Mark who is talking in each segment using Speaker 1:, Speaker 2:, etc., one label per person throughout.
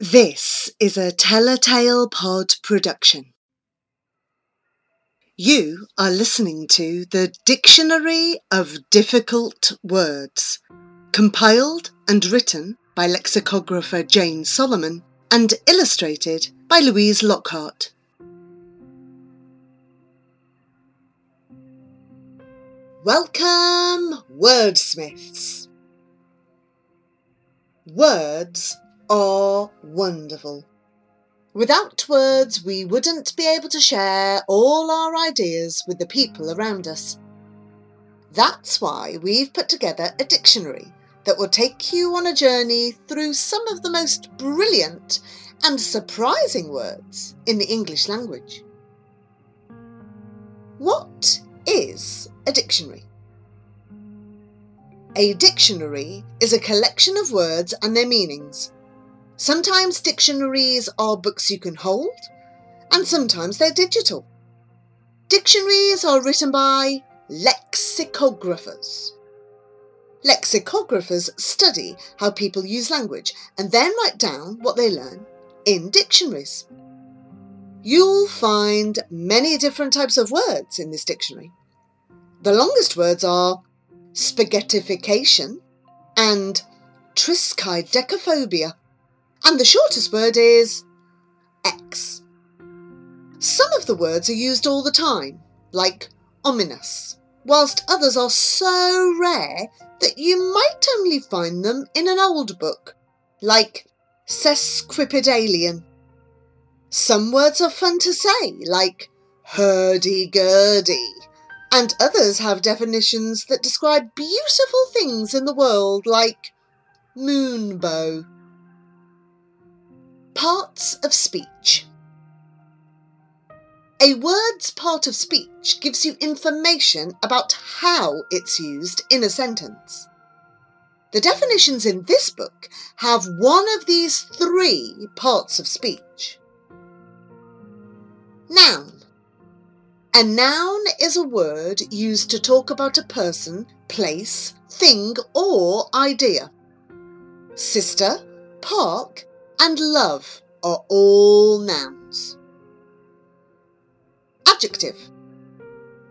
Speaker 1: This is a Telltale Pod production. You are listening to the Dictionary of Difficult Words, compiled and written by lexicographer Jane Solomon and illustrated by Louise Lockhart. Welcome, wordsmiths. Words are wonderful. Without words, we wouldn't be able to share all our ideas with the people around us. That's why we've put together a dictionary that will take you on a journey through some of the most brilliant and surprising words in the English language. What is a dictionary? A dictionary is a collection of words and their meanings Sometimes dictionaries are books you can hold, and sometimes they're digital. Dictionaries are written by lexicographers. Lexicographers study how people use language and then write down what they learn in dictionaries. You'll find many different types of words in this dictionary. The longest words are spaghettification and triskaidekaphobia. And the shortest word is X. Some of the words are used all the time, like ominous, whilst others are so rare that you might only find them in an old book, like sesquipedalian. Some words are fun to say, like hurdy-gurdy, and others have definitions that describe beautiful things in the world, like moonbow. Parts of speech. A word's part of speech gives you information about how it's used in a sentence. The definitions in this book have one of these three parts of speech. Noun. A noun is a word used to talk about a person, place, thing, or idea. Sister, park, and love are all nouns. Adjective.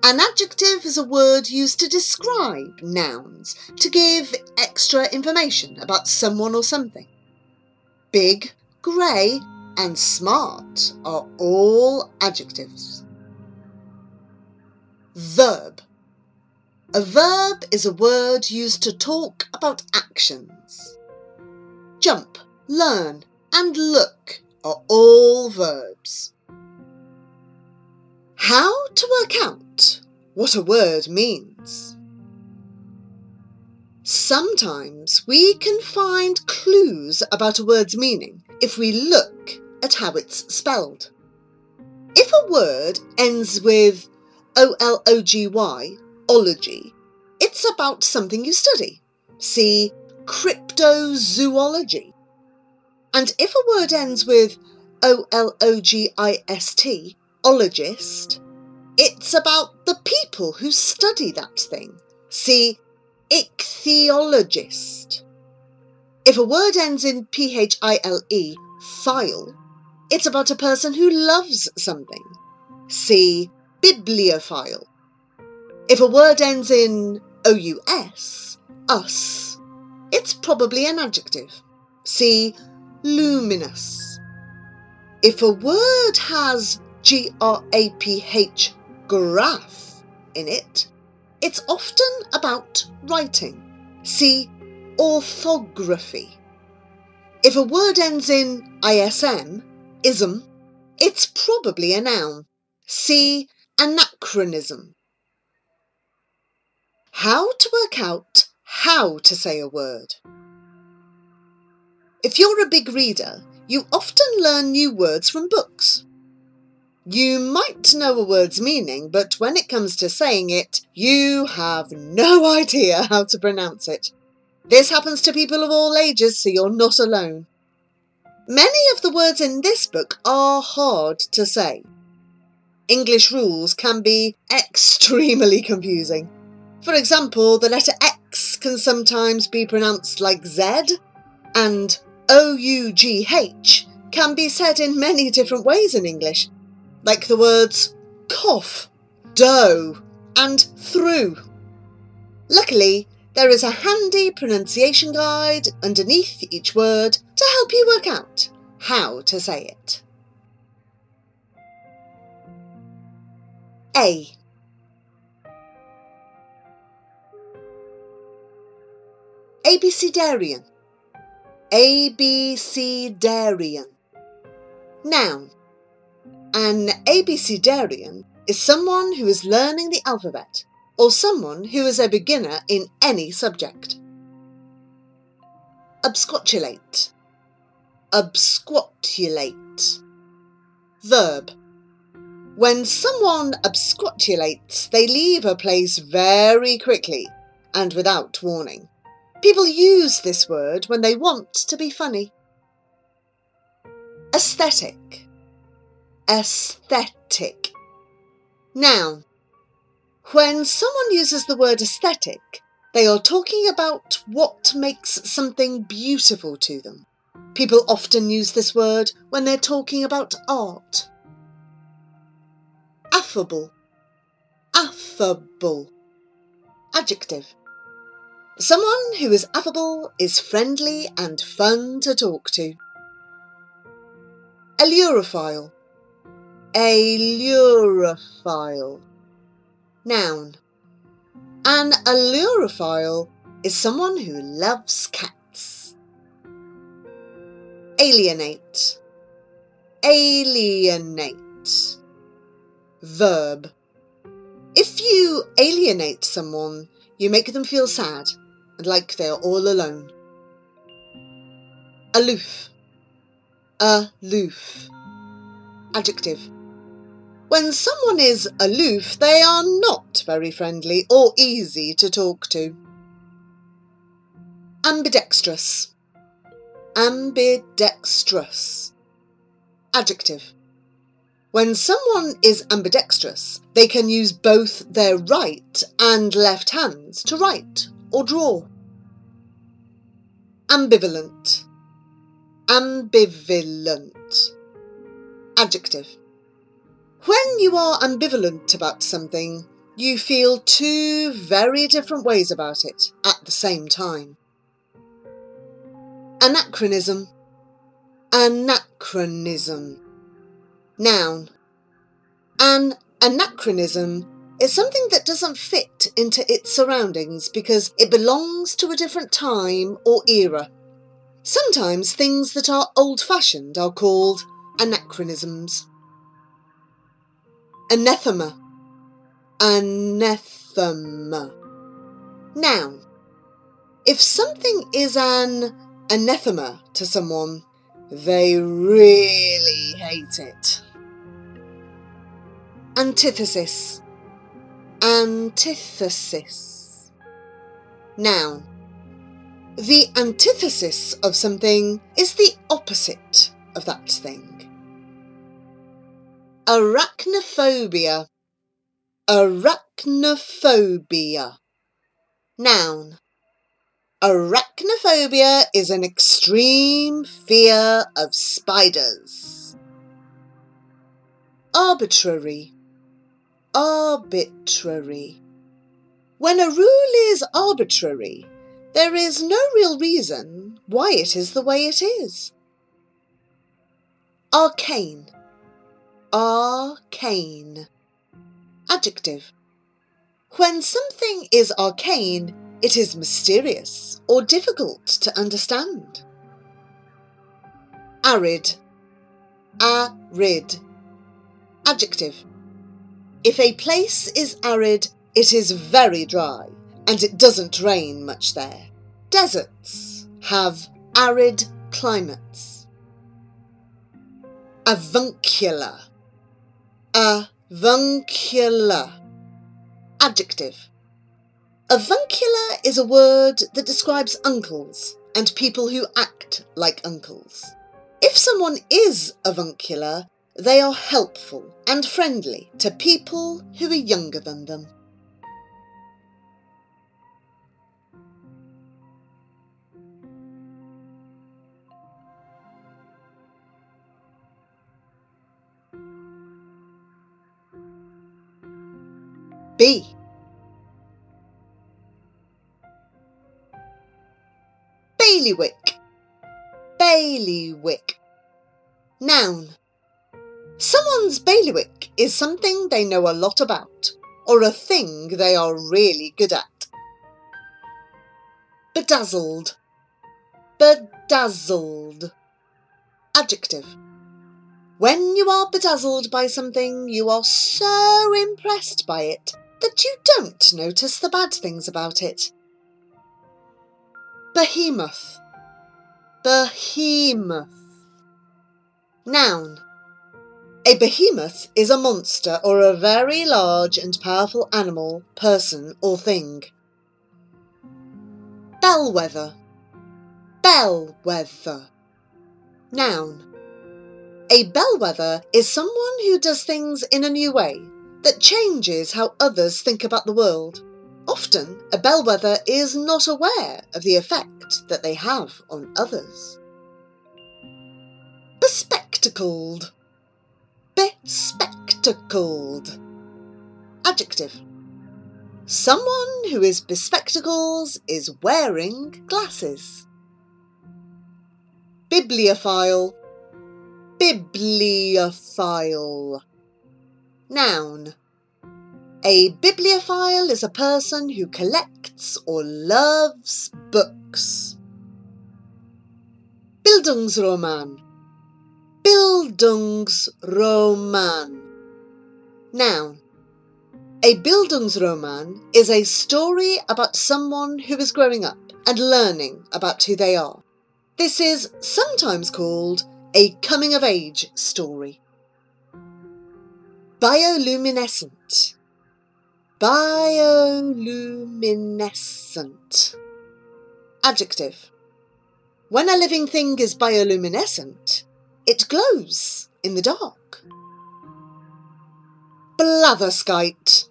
Speaker 1: An adjective is a word used to describe nouns, to give extra information about someone or something. Big, grey, and smart are all adjectives. Verb. A verb is a word used to talk about actions. Jump, learn, and look are all verbs. How to work out what a word means. Sometimes we can find clues about a word's meaning if we look at how it's spelled. If a word ends with O-L-O-G-Y, ology, it's about something you study. See cryptozoology. And if a word ends with O L O G I S T, ologist, it's about the people who study that thing. See, ichthyologist. If a word ends in P H I L E, phile, it's about a person who loves something. See, bibliophile. If a word ends in OUS, us, it's probably an adjective. See, luminous. If a word has G R A P H, graph, in it, it's often about writing. See orthography. If a word ends in ISM, ism, it's probably a noun. See anachronism. How to work out how to say a word. If you're a big reader, you often learn new words from books. You might know a word's meaning, but when it comes to saying it, you have no idea how to pronounce it. This happens to people of all ages, so you're not alone. Many of the words in this book are hard to say. English rules can be extremely confusing. For example, the letter X can sometimes be pronounced like Z, and O U G H can be said in many different ways in English, like the words cough, dough, and through. Luckily, there is a handy pronunciation guide underneath each word to help you work out how to say it. A. Abecedarian. Abecedarian. Noun. An abecedarian is someone who is learning the alphabet or someone who is a beginner in any subject. Absquatulate. Absquatulate. Verb. When someone absquatulates, they leave a place very quickly and without warning. People use this word when they want to be funny. Aesthetic. Aesthetic. Noun. When someone uses the word aesthetic, they are talking about what makes something beautiful to them. People often use this word when they're talking about art. Affable. Affable. Adjective. Someone who is affable is friendly and fun to talk to. Ailurophile. Ailurophile. Noun. An ailurophile is someone who loves cats. Alienate. Alienate. Verb. If you alienate someone, you make them feel sad like they are all alone. Aloof. Aloof. Adjective. When someone is aloof, they are not very friendly or easy to talk to. Ambidextrous. Ambidextrous. Adjective. When someone is ambidextrous, they can use both their right and left hands to write or draw. Ambivalent. Ambivalent. Adjective. When you are ambivalent about something, you feel two very different ways about it at the same time. Anachronism. Anachronism. Noun. An anachronism is something that doesn't fit into its surroundings because it belongs to a different time or era. Sometimes things that are old fashioned are called anachronisms. Anathema. Anathema. Noun. If something is an anathema to someone, they really hate it. Antithesis. Antithesis. Noun. The antithesis of something is the opposite of that thing. Arachnophobia. Arachnophobia. Noun. Arachnophobia is an extreme fear of spiders. Arbitrary. Arbitrary. When a rule is arbitrary, there is no real reason why it is the way it is. Arcane. Arcane. Adjective. When something is arcane, it is mysterious or difficult to understand. Arid. Arid. Adjective. If a place is arid, it is very dry and it doesn't rain much there. Deserts have arid climates. Avuncular. Avuncular. Adjective. Avuncular is a word that describes uncles and people who act like uncles. If someone is avuncular, they are helpful and friendly to people who are younger than them. B. Bailiwick. Bailiwick. Noun. Someone's bailiwick is something they know a lot about, or a thing they are really good at. Bedazzled. Bedazzled. Adjective. When you are bedazzled by something, you are so impressed by it that you don't notice the bad things about it. Behemoth. Behemoth. Noun. A behemoth is a monster or a very large and powerful animal, person, or thing. Bellwether. Bellwether. Noun. A bellwether is someone who does things in a new way that changes how others think about the world. Often, a bellwether is not aware of the effect that they have on others. Bespectacled. Bespectacled. Adjective. Someone who is bespectacles is wearing glasses. Bibliophile. Bibliophile. Noun. A bibliophile is a person who collects or loves books. Bildungsroman. Bildungsroman. Noun. A Bildungsroman is a story about someone who is growing up and learning about who they are. This is sometimes called a coming of age story. Bioluminescent. Bioluminescent. Adjective. When a living thing is bioluminescent, it glows in the dark. Blatherskite.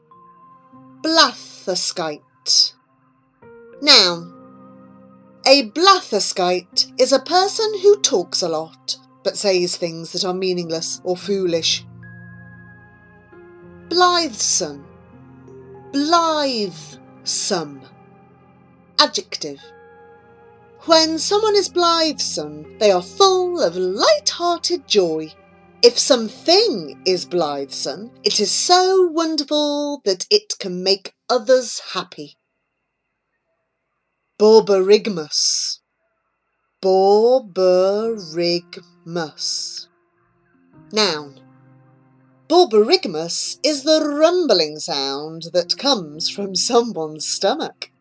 Speaker 1: Blatherskite. Noun. A blatherskite is a person who talks a lot but says things that are meaningless or foolish. Blithesome. Blithesome. Adjective. When someone is blithesome, they are full of light-hearted joy. If something is blithesome, it is so wonderful that it can make others happy. Borborygmus. Borborygmus. Noun. Borborygmus is the rumbling sound that comes from someone's stomach.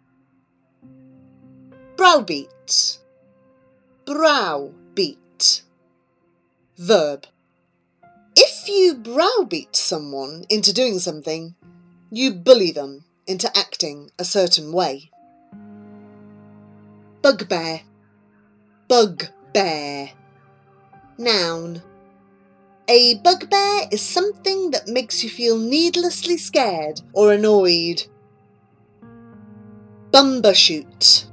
Speaker 1: Browbeat. Browbeat. Verb. If you browbeat someone into doing something, you bully them into acting a certain way. Bugbear. Bugbear. Noun. A bugbear is something that makes you feel needlessly scared or annoyed. Bumbershoot.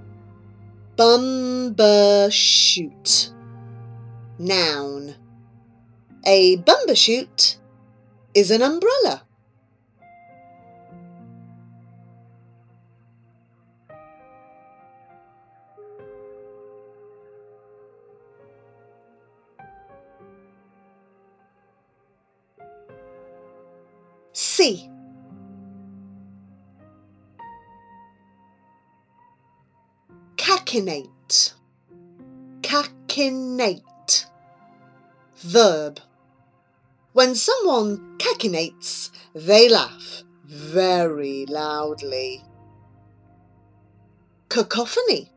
Speaker 1: Bumbershoot. Noun. A bumbershoot is an umbrella. C. Cachinnate. Cachinnate. Verb. When someone cachinnates, they laugh very loudly. Cacophony.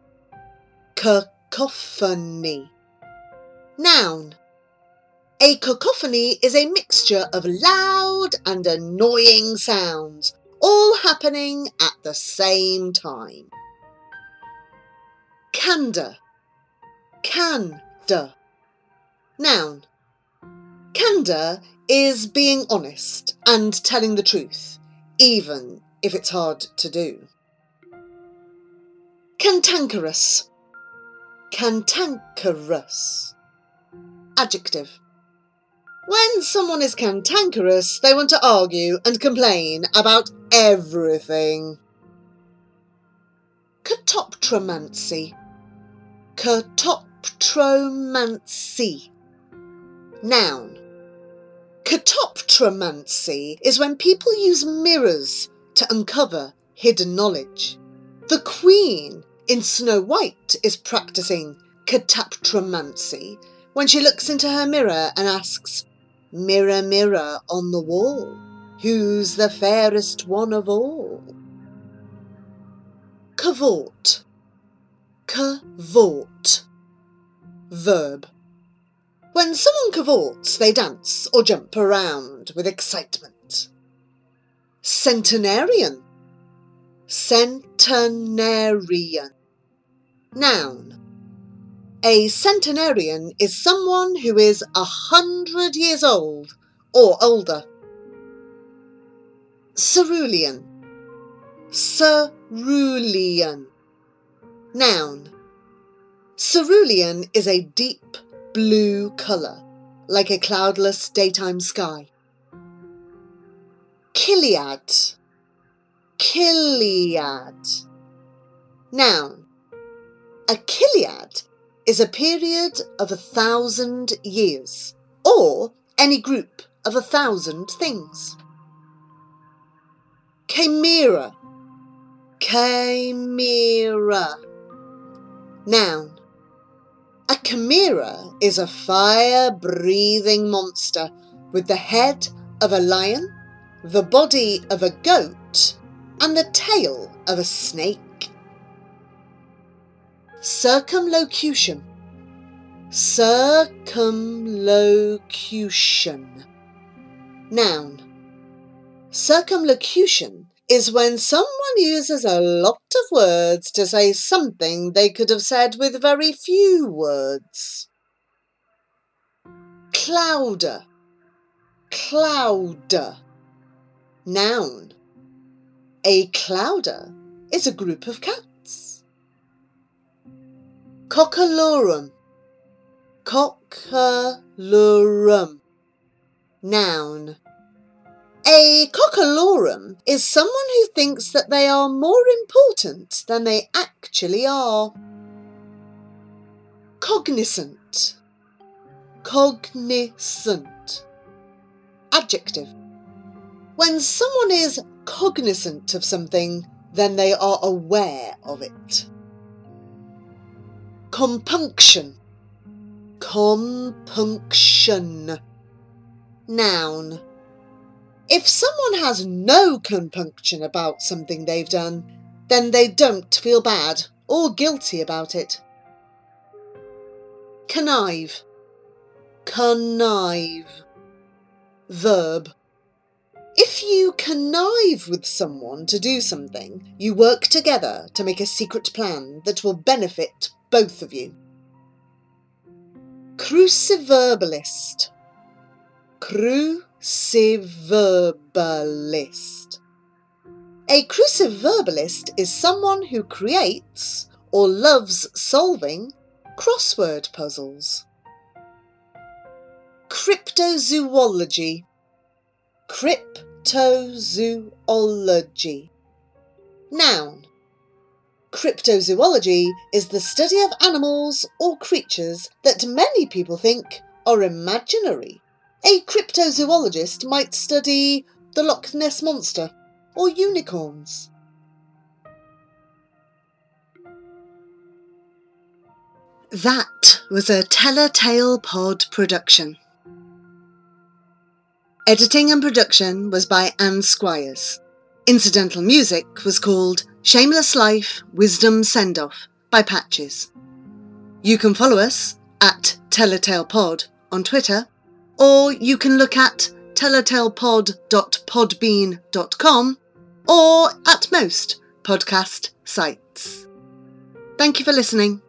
Speaker 1: Cacophony. Noun. A cacophony is a mixture of loud and annoying sounds, all happening at the same time. Candour. Candour. Noun. Candour is being honest and telling the truth, even if it's hard to do. Cantankerous. Cantankerous. Adjective. When someone is cantankerous, they want to argue and complain about everything. Catoptromancy. Catoptromancy. Noun. Catoptromancy is when people use mirrors to uncover hidden knowledge. The Queen in Snow White is practicing catoptromancy when she looks into her mirror and asks, Mirror, mirror on the wall, who's the fairest one of all? Cavort. Cavort. Verb. When someone cavorts, they dance or jump around with excitement. Centenarian. Centenarian. Noun. A centenarian is someone who is a hundred years old or older. Cerulean. Cerulean. Noun. Cerulean is a deep blue colour, like a cloudless daytime sky. Chiliad. Chiliad. Noun. A chiliad is a period of a thousand years, or any group of a thousand things. Chimera. Chimera. Noun. A chimera is a fire breathing monster with the head of a lion, the body of a goat, and the tail of a snake. Circumlocution. Circumlocution. Noun. Circumlocution is when someone uses a lot of words to say something they could have said with very few words. Clowder. Clowder. Noun. A clowder is a group of cats. Cockalorum. Cockalorum. Noun. A cockalorum is someone who thinks that they are more important than they actually are. Cognizant. Cognizant. Adjective. When someone is cognizant of something, then they are aware of it. Compunction. Compunction. Noun. If someone has no compunction about something they've done, then they don't feel bad or guilty about it. Connive. Connive. Verb. If you connive with someone to do something, you work together to make a secret plan that will benefit both of you. Cruciverbalist. Cruciverbalist. A cruciverbalist is someone who creates or loves solving crossword puzzles. Cryptozoology Cryptozoology. Noun. Cryptozoology is the study of animals or creatures that many people think are imaginary. A cryptozoologist might study the Loch Ness Monster or unicorns. That was a Telltale Pod production. Editing and production was by Anne Squires. Incidental music was called Shameless Life Wisdom Send Off by Patches. You can follow us at TelltalePod on Twitter, or you can look at telltalepod.podbean.com or at most podcast sites. Thank you for listening.